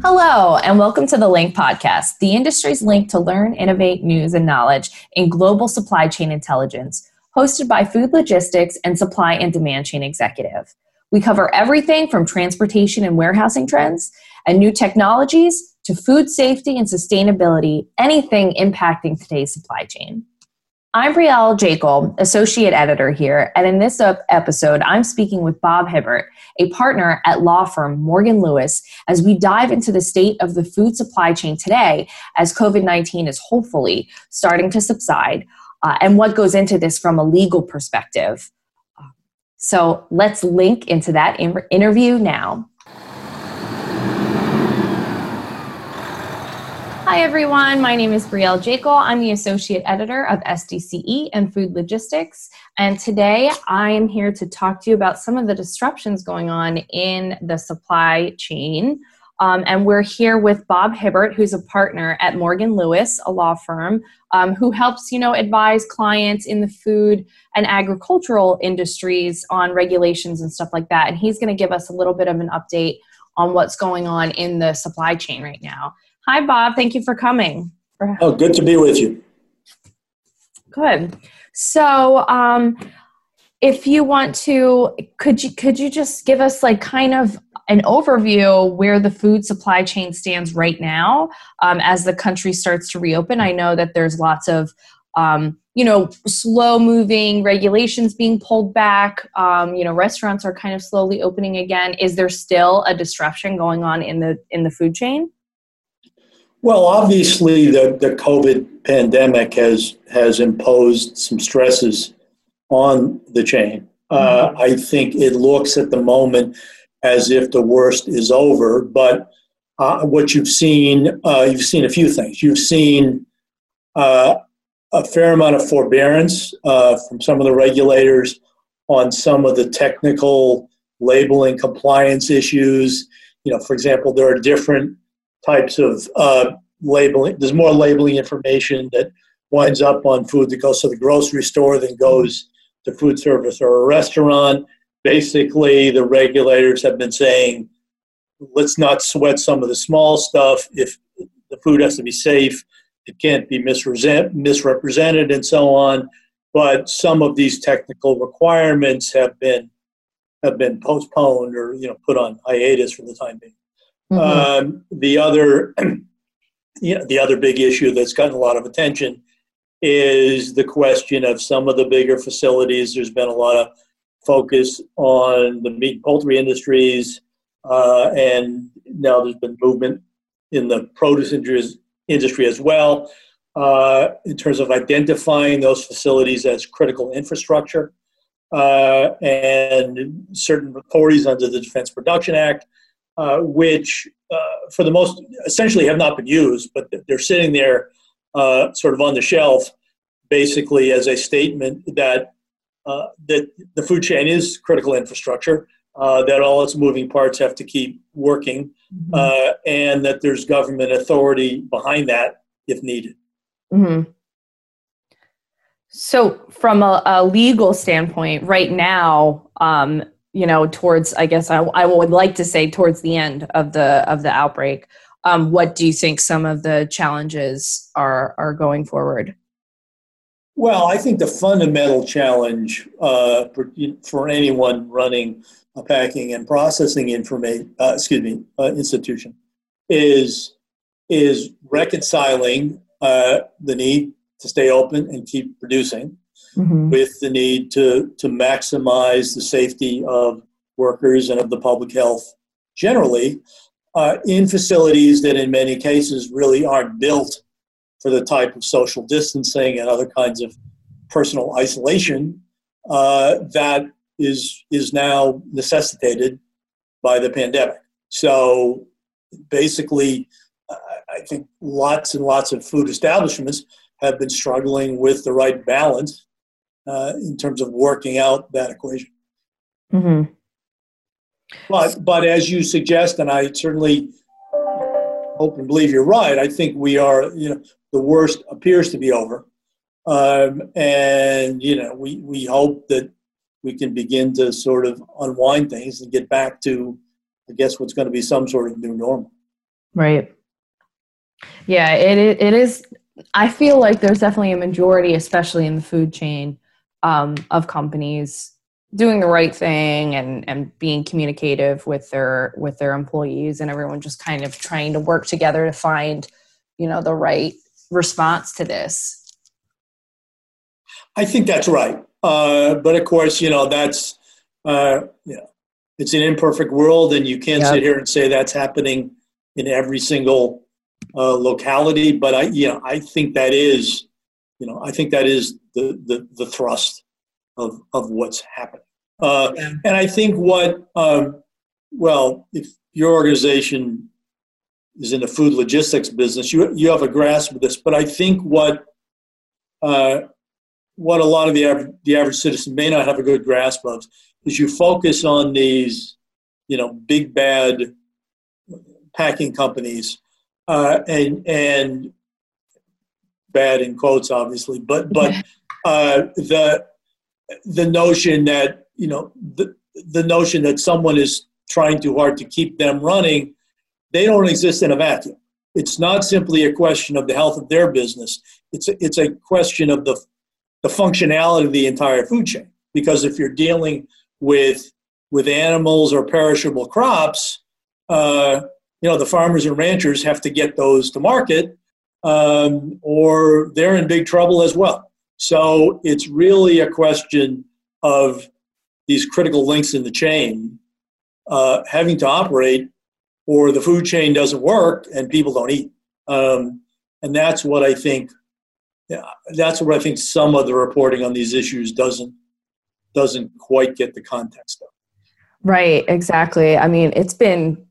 Hello, and welcome to the Link Podcast, the industry's link to learn, innovate, news, and knowledge in global supply chain intelligence, hosted by food logistics and supply and demand chain executive. We cover everything from transportation and warehousing trends and new technologies to food safety and sustainability, anything impacting today's supply chain. I'm Brielle Jaekel, Associate Editor here, and in this episode, I'm speaking with Bob Hibbert, a partner at law firm Morgan Lewis, as we dive into the state of the food supply chain today as COVID 19 is hopefully starting to subside, uh, and what goes into this from a legal perspective. So let's link into that interview now. Hi, everyone. My name is Brielle Jaekel. I'm the Associate Editor of SDCE and Food Logistics. And today I am here to talk to you about some of the disruptions going on in the supply chain. Um, and we're here with Bob Hibbert, who's a partner at Morgan Lewis, a law firm, um, who helps you know advise clients in the food and agricultural industries on regulations and stuff like that. And he's going to give us a little bit of an update on what's going on in the supply chain right now. Hi, Bob. Thank you for coming. Oh, good to be with you. Good. So, um, if you want to, could you could you just give us like kind of an overview where the food supply chain stands right now um, as the country starts to reopen? I know that there's lots of um, you know slow moving regulations being pulled back. Um, you know, restaurants are kind of slowly opening again. Is there still a disruption going on in the in the food chain? Well, obviously, the, the COVID pandemic has has imposed some stresses on the chain. Uh, mm-hmm. I think it looks at the moment as if the worst is over, but uh, what you've seen, uh, you've seen a few things. You've seen uh, a fair amount of forbearance uh, from some of the regulators on some of the technical labeling compliance issues. You know, for example, there are different types of uh, labeling. There's more labeling information that winds up on food that goes to the grocery store than goes to food service or a restaurant. Basically, the regulators have been saying, let's not sweat some of the small stuff. If the food has to be safe, it can't be misrepresented and so on. But some of these technical requirements have been have been postponed or you know put on hiatus for the time being. Mm-hmm. Um, the other, you know, the other big issue that's gotten a lot of attention is the question of some of the bigger facilities. There's been a lot of focus on the meat and poultry industries, uh, and now there's been movement in the produce industry as well uh, in terms of identifying those facilities as critical infrastructure. Uh, and certain authorities under the Defense Production Act uh, which uh, for the most essentially have not been used, but they're sitting there uh, sort of on the shelf, basically as a statement that uh, that the food chain is critical infrastructure, uh, that all its moving parts have to keep working, mm-hmm. and that there's government authority behind that if needed. Mm-hmm. So, from a, a, legal standpoint, right now, um, you know towards i guess I, I would like to say towards the end of the of the outbreak um, what do you think some of the challenges are are going forward? Well i think the fundamental challenge uh, for, for anyone running a packing and processing information uh, excuse me uh, institution is is reconciling uh, the need to stay open and keep producing mm-hmm. with the need to, to maximize the safety of workers and of the public health generally uh, in facilities that in many cases really aren't built for the type of social distancing and other kinds of personal isolation uh, that is is now necessitated by the pandemic. So basically, I think lots and lots of food establishments have been struggling with the right balance uh, in terms of working out that equation. Mm-hmm. But but as you suggest, and I certainly hope and believe you're right. I think we are. You know, the worst appears to be over, um, and you know, we we hope that we can begin to sort of unwind things and get back to, I guess, what's going to be some sort of new normal. Right. Yeah, it it is. I feel like there's definitely a majority, especially in the food chain, um, of companies doing the right thing and and being communicative with their with their employees and everyone just kind of trying to work together to find you know the right response to this. I think that's right. Uh, but of course you know that's uh, you know it's an imperfect world and you can't yep. sit here and say that's happening in every single uh, locality. But i you know i think that is you know i think that is the the, the thrust of, of what's happening. Uh. And I think what, um, well, if your organization is in the food logistics business, you, you have a grasp of this, but I think what, uh, what a lot of the average, the average citizen may not have a good grasp of is you focus on these, you know, big bad packing companies uh, and and bad in quotes, obviously, but but uh, the the notion that you know the, the notion that someone is trying too hard to keep them running they don't exist in a vacuum. It's not simply a question of the health of their business. It's a, it's a question of the the functionality of the entire food chain. Because if you're dealing with with animals or perishable crops uh, you know the farmers and ranchers have to get those to market um, or they're in big trouble as well so it's really a question of these critical links in the chain uh, having to operate, or the food chain doesn't work and people don't eat. Um, and that's what I think. That's what I think some of the reporting on these issues doesn't doesn't quite get the context of. Right. Exactly. I mean, it's been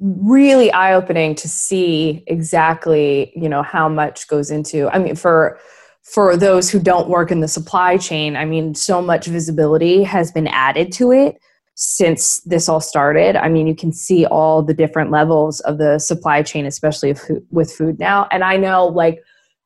really eye opening to see exactly you know how much goes into. I mean, for for those who don't work in the supply chain, I mean, so much visibility has been added to it since this all started. I mean, you can see all the different levels of the supply chain, especially with food now. And I know, like,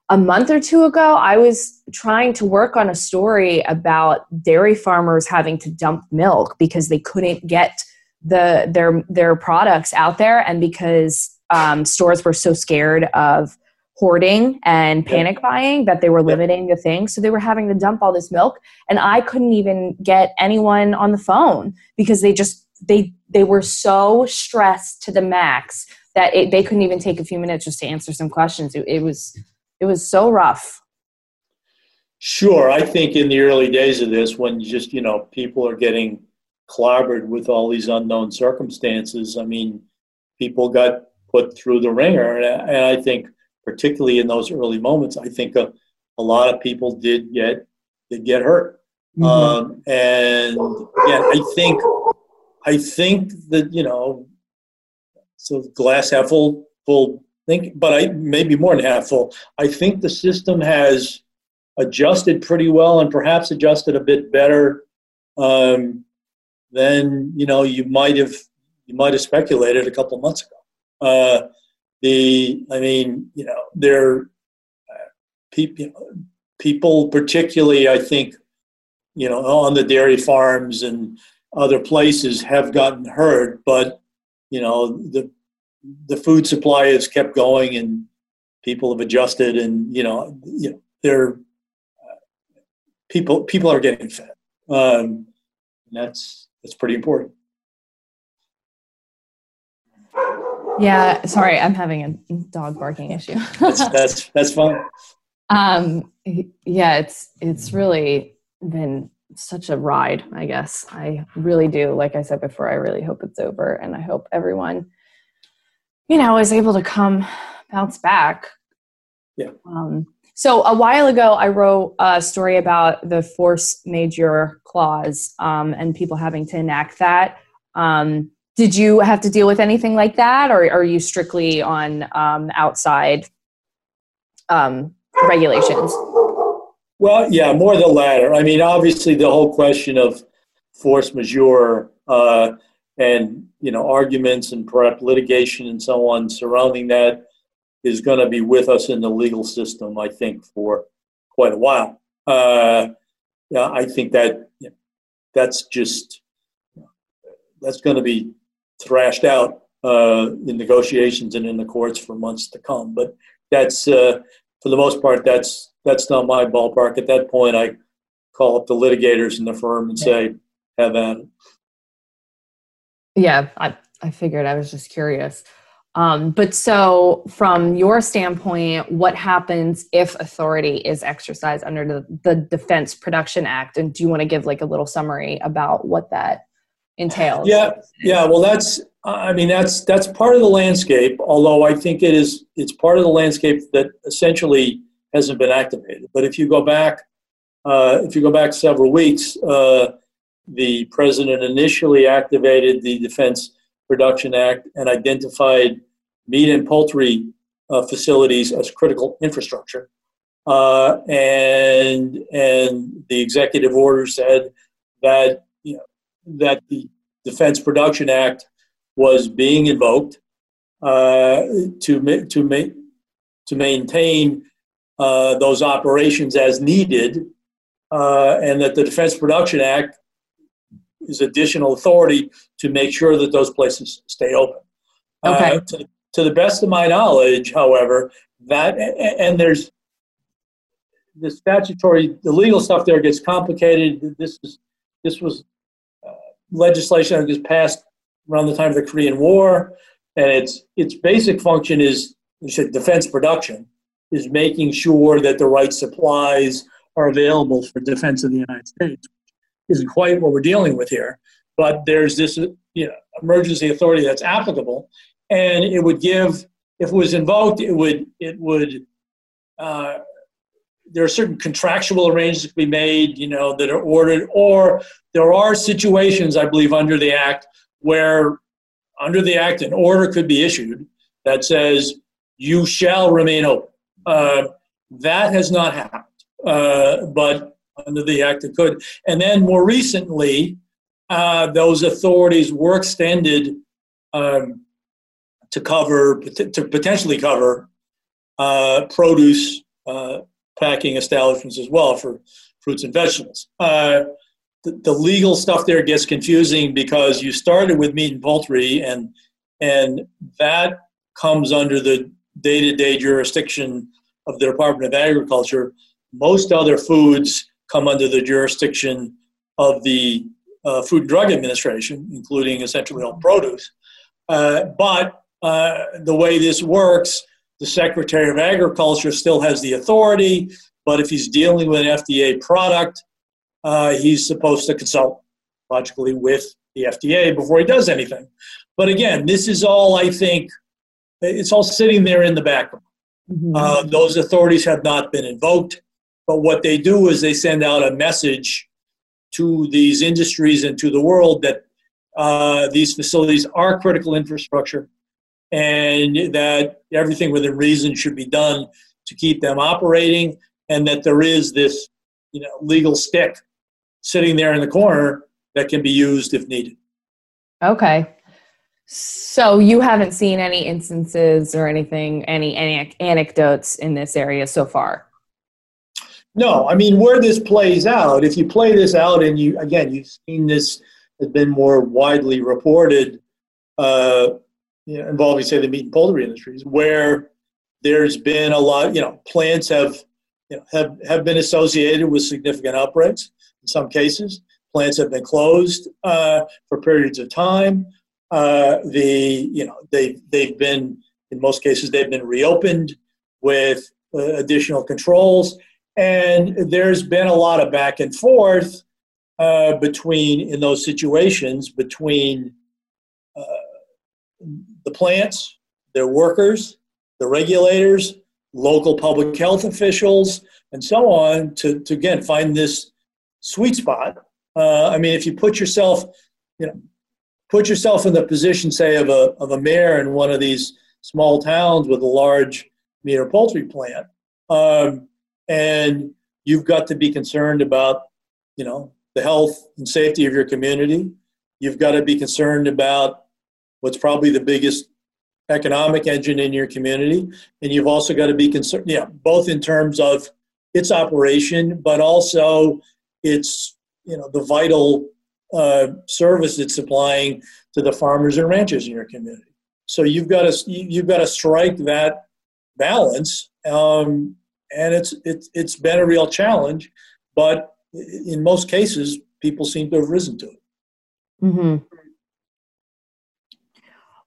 a month or two ago, I was trying to work on a story about dairy farmers having to dump milk because they couldn't get the their their products out there, and because um, stores were so scared of hoarding and panic yep. buying that they were limiting yep. the thing. So they were having to dump all this milk and I couldn't even get anyone on the phone because they just they they were so stressed to the max that it, they couldn't even take a few minutes just to answer some questions. It, it was it was so rough. Sure, I think in the early days of this, when just you know people are getting clobbered with all these unknown circumstances, I mean, people got put through the ringer, and I think particularly in those early moments, I think a, a lot of people did get did get hurt. Mm-hmm. Um, and again, I think I think that you know, so glass half full, full think, but I maybe more than half full. I think the system has adjusted pretty well, and perhaps adjusted a bit better um, than you know you might have you might have speculated a couple months ago. Uh, the I mean, you know, there uh, people, people, particularly, I think, you know, on the dairy farms and other places have gotten hurt, but you know, the the food supply has kept going and people have adjusted, and you know, you know, they're uh, people people are getting fed. Um, that's that's pretty important. Yeah, sorry, I'm having a dog barking issue. that's, that's that's fine. Um, yeah, it's it's really been such a ride. I guess I really do. Like I said before, I really hope it's over, and I hope everyone, you know, is able to come bounce back. Yeah. Um, so a while ago, I wrote a story about the force majeure clause um, and people having to enact that. Um, did you have to deal with anything like that, or are you strictly on um, outside um, regulations? Well, yeah, more the latter. I mean, obviously, the whole question of force majeure uh, and you know arguments and perhaps litigation and so on surrounding that is going to be with us in the legal system, I think, for quite a while. Uh, yeah, I think that that's just that's going to be thrashed out uh, in negotiations and in the courts for months to come. But that's uh, for the most part that's that's not my ballpark. At that point, I call up the litigators in the firm and say, "Have at it." Yeah, I I figured. I was just curious. Um, but so, from your standpoint, what happens if authority is exercised under the, the Defense Production Act? And do you want to give like a little summary about what that entails? Yeah, yeah. Well, that's I mean that's that's part of the landscape. Although I think it is it's part of the landscape that essentially hasn't been activated. But if you go back, uh, if you go back several weeks, uh, the president initially activated the Defense Production Act and identified meat and poultry uh, facilities as critical infrastructure. Uh, and and the executive order said that you know, that the Defense Production Act was being invoked uh, to to make to maintain uh, those operations as needed, uh, and that the Defense Production Act is additional authority to make sure that those places stay open. Uh, okay. Uh, to, to, the best of my knowledge, however, that and there's the statutory, the legal stuff there gets complicated. This is this was uh, legislation that was passed around the time of the Korean War, and its its basic function is you said defense production is making sure that the right supplies are available for defense of the United States isn't quite what we're dealing with here. But there's this you know, emergency authority that's applicable, and it would give, if it was invoked, it would it would. Uh, there are certain contractual arrangements to be made, you know, that are ordered, or there are situations, I believe, under the act where, under the act, an order could be issued that says you shall remain open. Uh, that has not happened, uh, but under the act it could. And then more recently, uh, those authorities were extended um, to cover, to potentially cover uh, produce uh, packing establishments as well for fruits and vegetables. Uh, the, the, legal stuff there gets confusing because you started with meat and poultry, and and that comes under the day-to-day jurisdiction of the Department of Agriculture. Most other foods come under the jurisdiction of the uh, Food and Drug Administration, including essentially all produce. Uh, but uh, the way this works, the Secretary of Agriculture still has the authority, but if he's dealing with an FDA product, uh, he's supposed to consult logically with the FDA before he does anything. But again, this is all, I think, it's all sitting there in the background. Mm-hmm. Uh, those authorities have not been invoked. But what they do is they send out a message to these industries and to the world that uh, these facilities are critical infrastructure and that everything within reason should be done to keep them operating and that there is this you know legal stick sitting there in the corner that can be used if needed. Okay. So you haven't seen any instances or anything any any anecdotes in this area so far no, I mean where this plays out. If you play this out, and you again, you've seen this has been more widely reported, uh, you know, involving say the meat and poultry industries, where there's been a lot. You know, plants have you know, have have been associated with significant outbreaks. In some cases, plants have been closed uh, for periods of time. Uh, the you know they they've been in most cases they've been reopened with uh, additional controls and there's been a lot of back and forth uh, between, in those situations, between uh, the plants, their workers, the regulators, local public health officials, and so on to, to again, find this sweet spot. Uh, I mean, if you put yourself, you know, put yourself in the position, say, of a, of a mayor in one of these small towns with a large meat or poultry plant. Um, and you've got to be concerned about you know the health and safety of your community. You've got to be concerned about what's probably the biggest economic engine in your community. And you've also got to be concerned yeah both in terms of its operation but also its you know the vital uh, service it's supplying to the farmers and ranchers in your community. So you've got to you've got to strike that balance, um, and it's it's it's been a real challenge. But in most cases, people seem to have risen to it. Mm-hmm.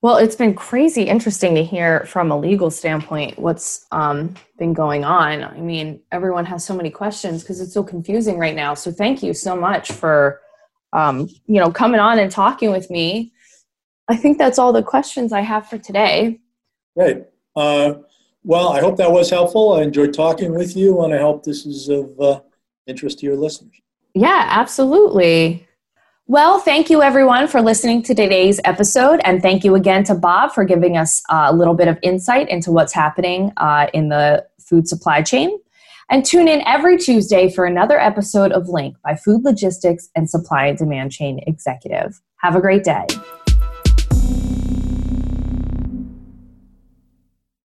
Well, it's been crazy interesting to hear from a legal standpoint what's um, been going on. I mean, everyone has so many questions because it's so confusing right now. So, thank you so much for um, you know coming on and talking with me. I think that's all the questions I have for today. Great. Uh, well, I hope that was helpful. I enjoyed talking with you, and I hope this is of uh, interest to your listeners. Yeah, absolutely. Well, thank you everyone for listening to today's episode. And thank you again to Bob for giving us uh, a little bit of insight into what's happening uh, in the food supply chain. And tune in every Tuesday for another episode of Link by Food Logistics and Supply and Demand Chain Executive. Have a great day.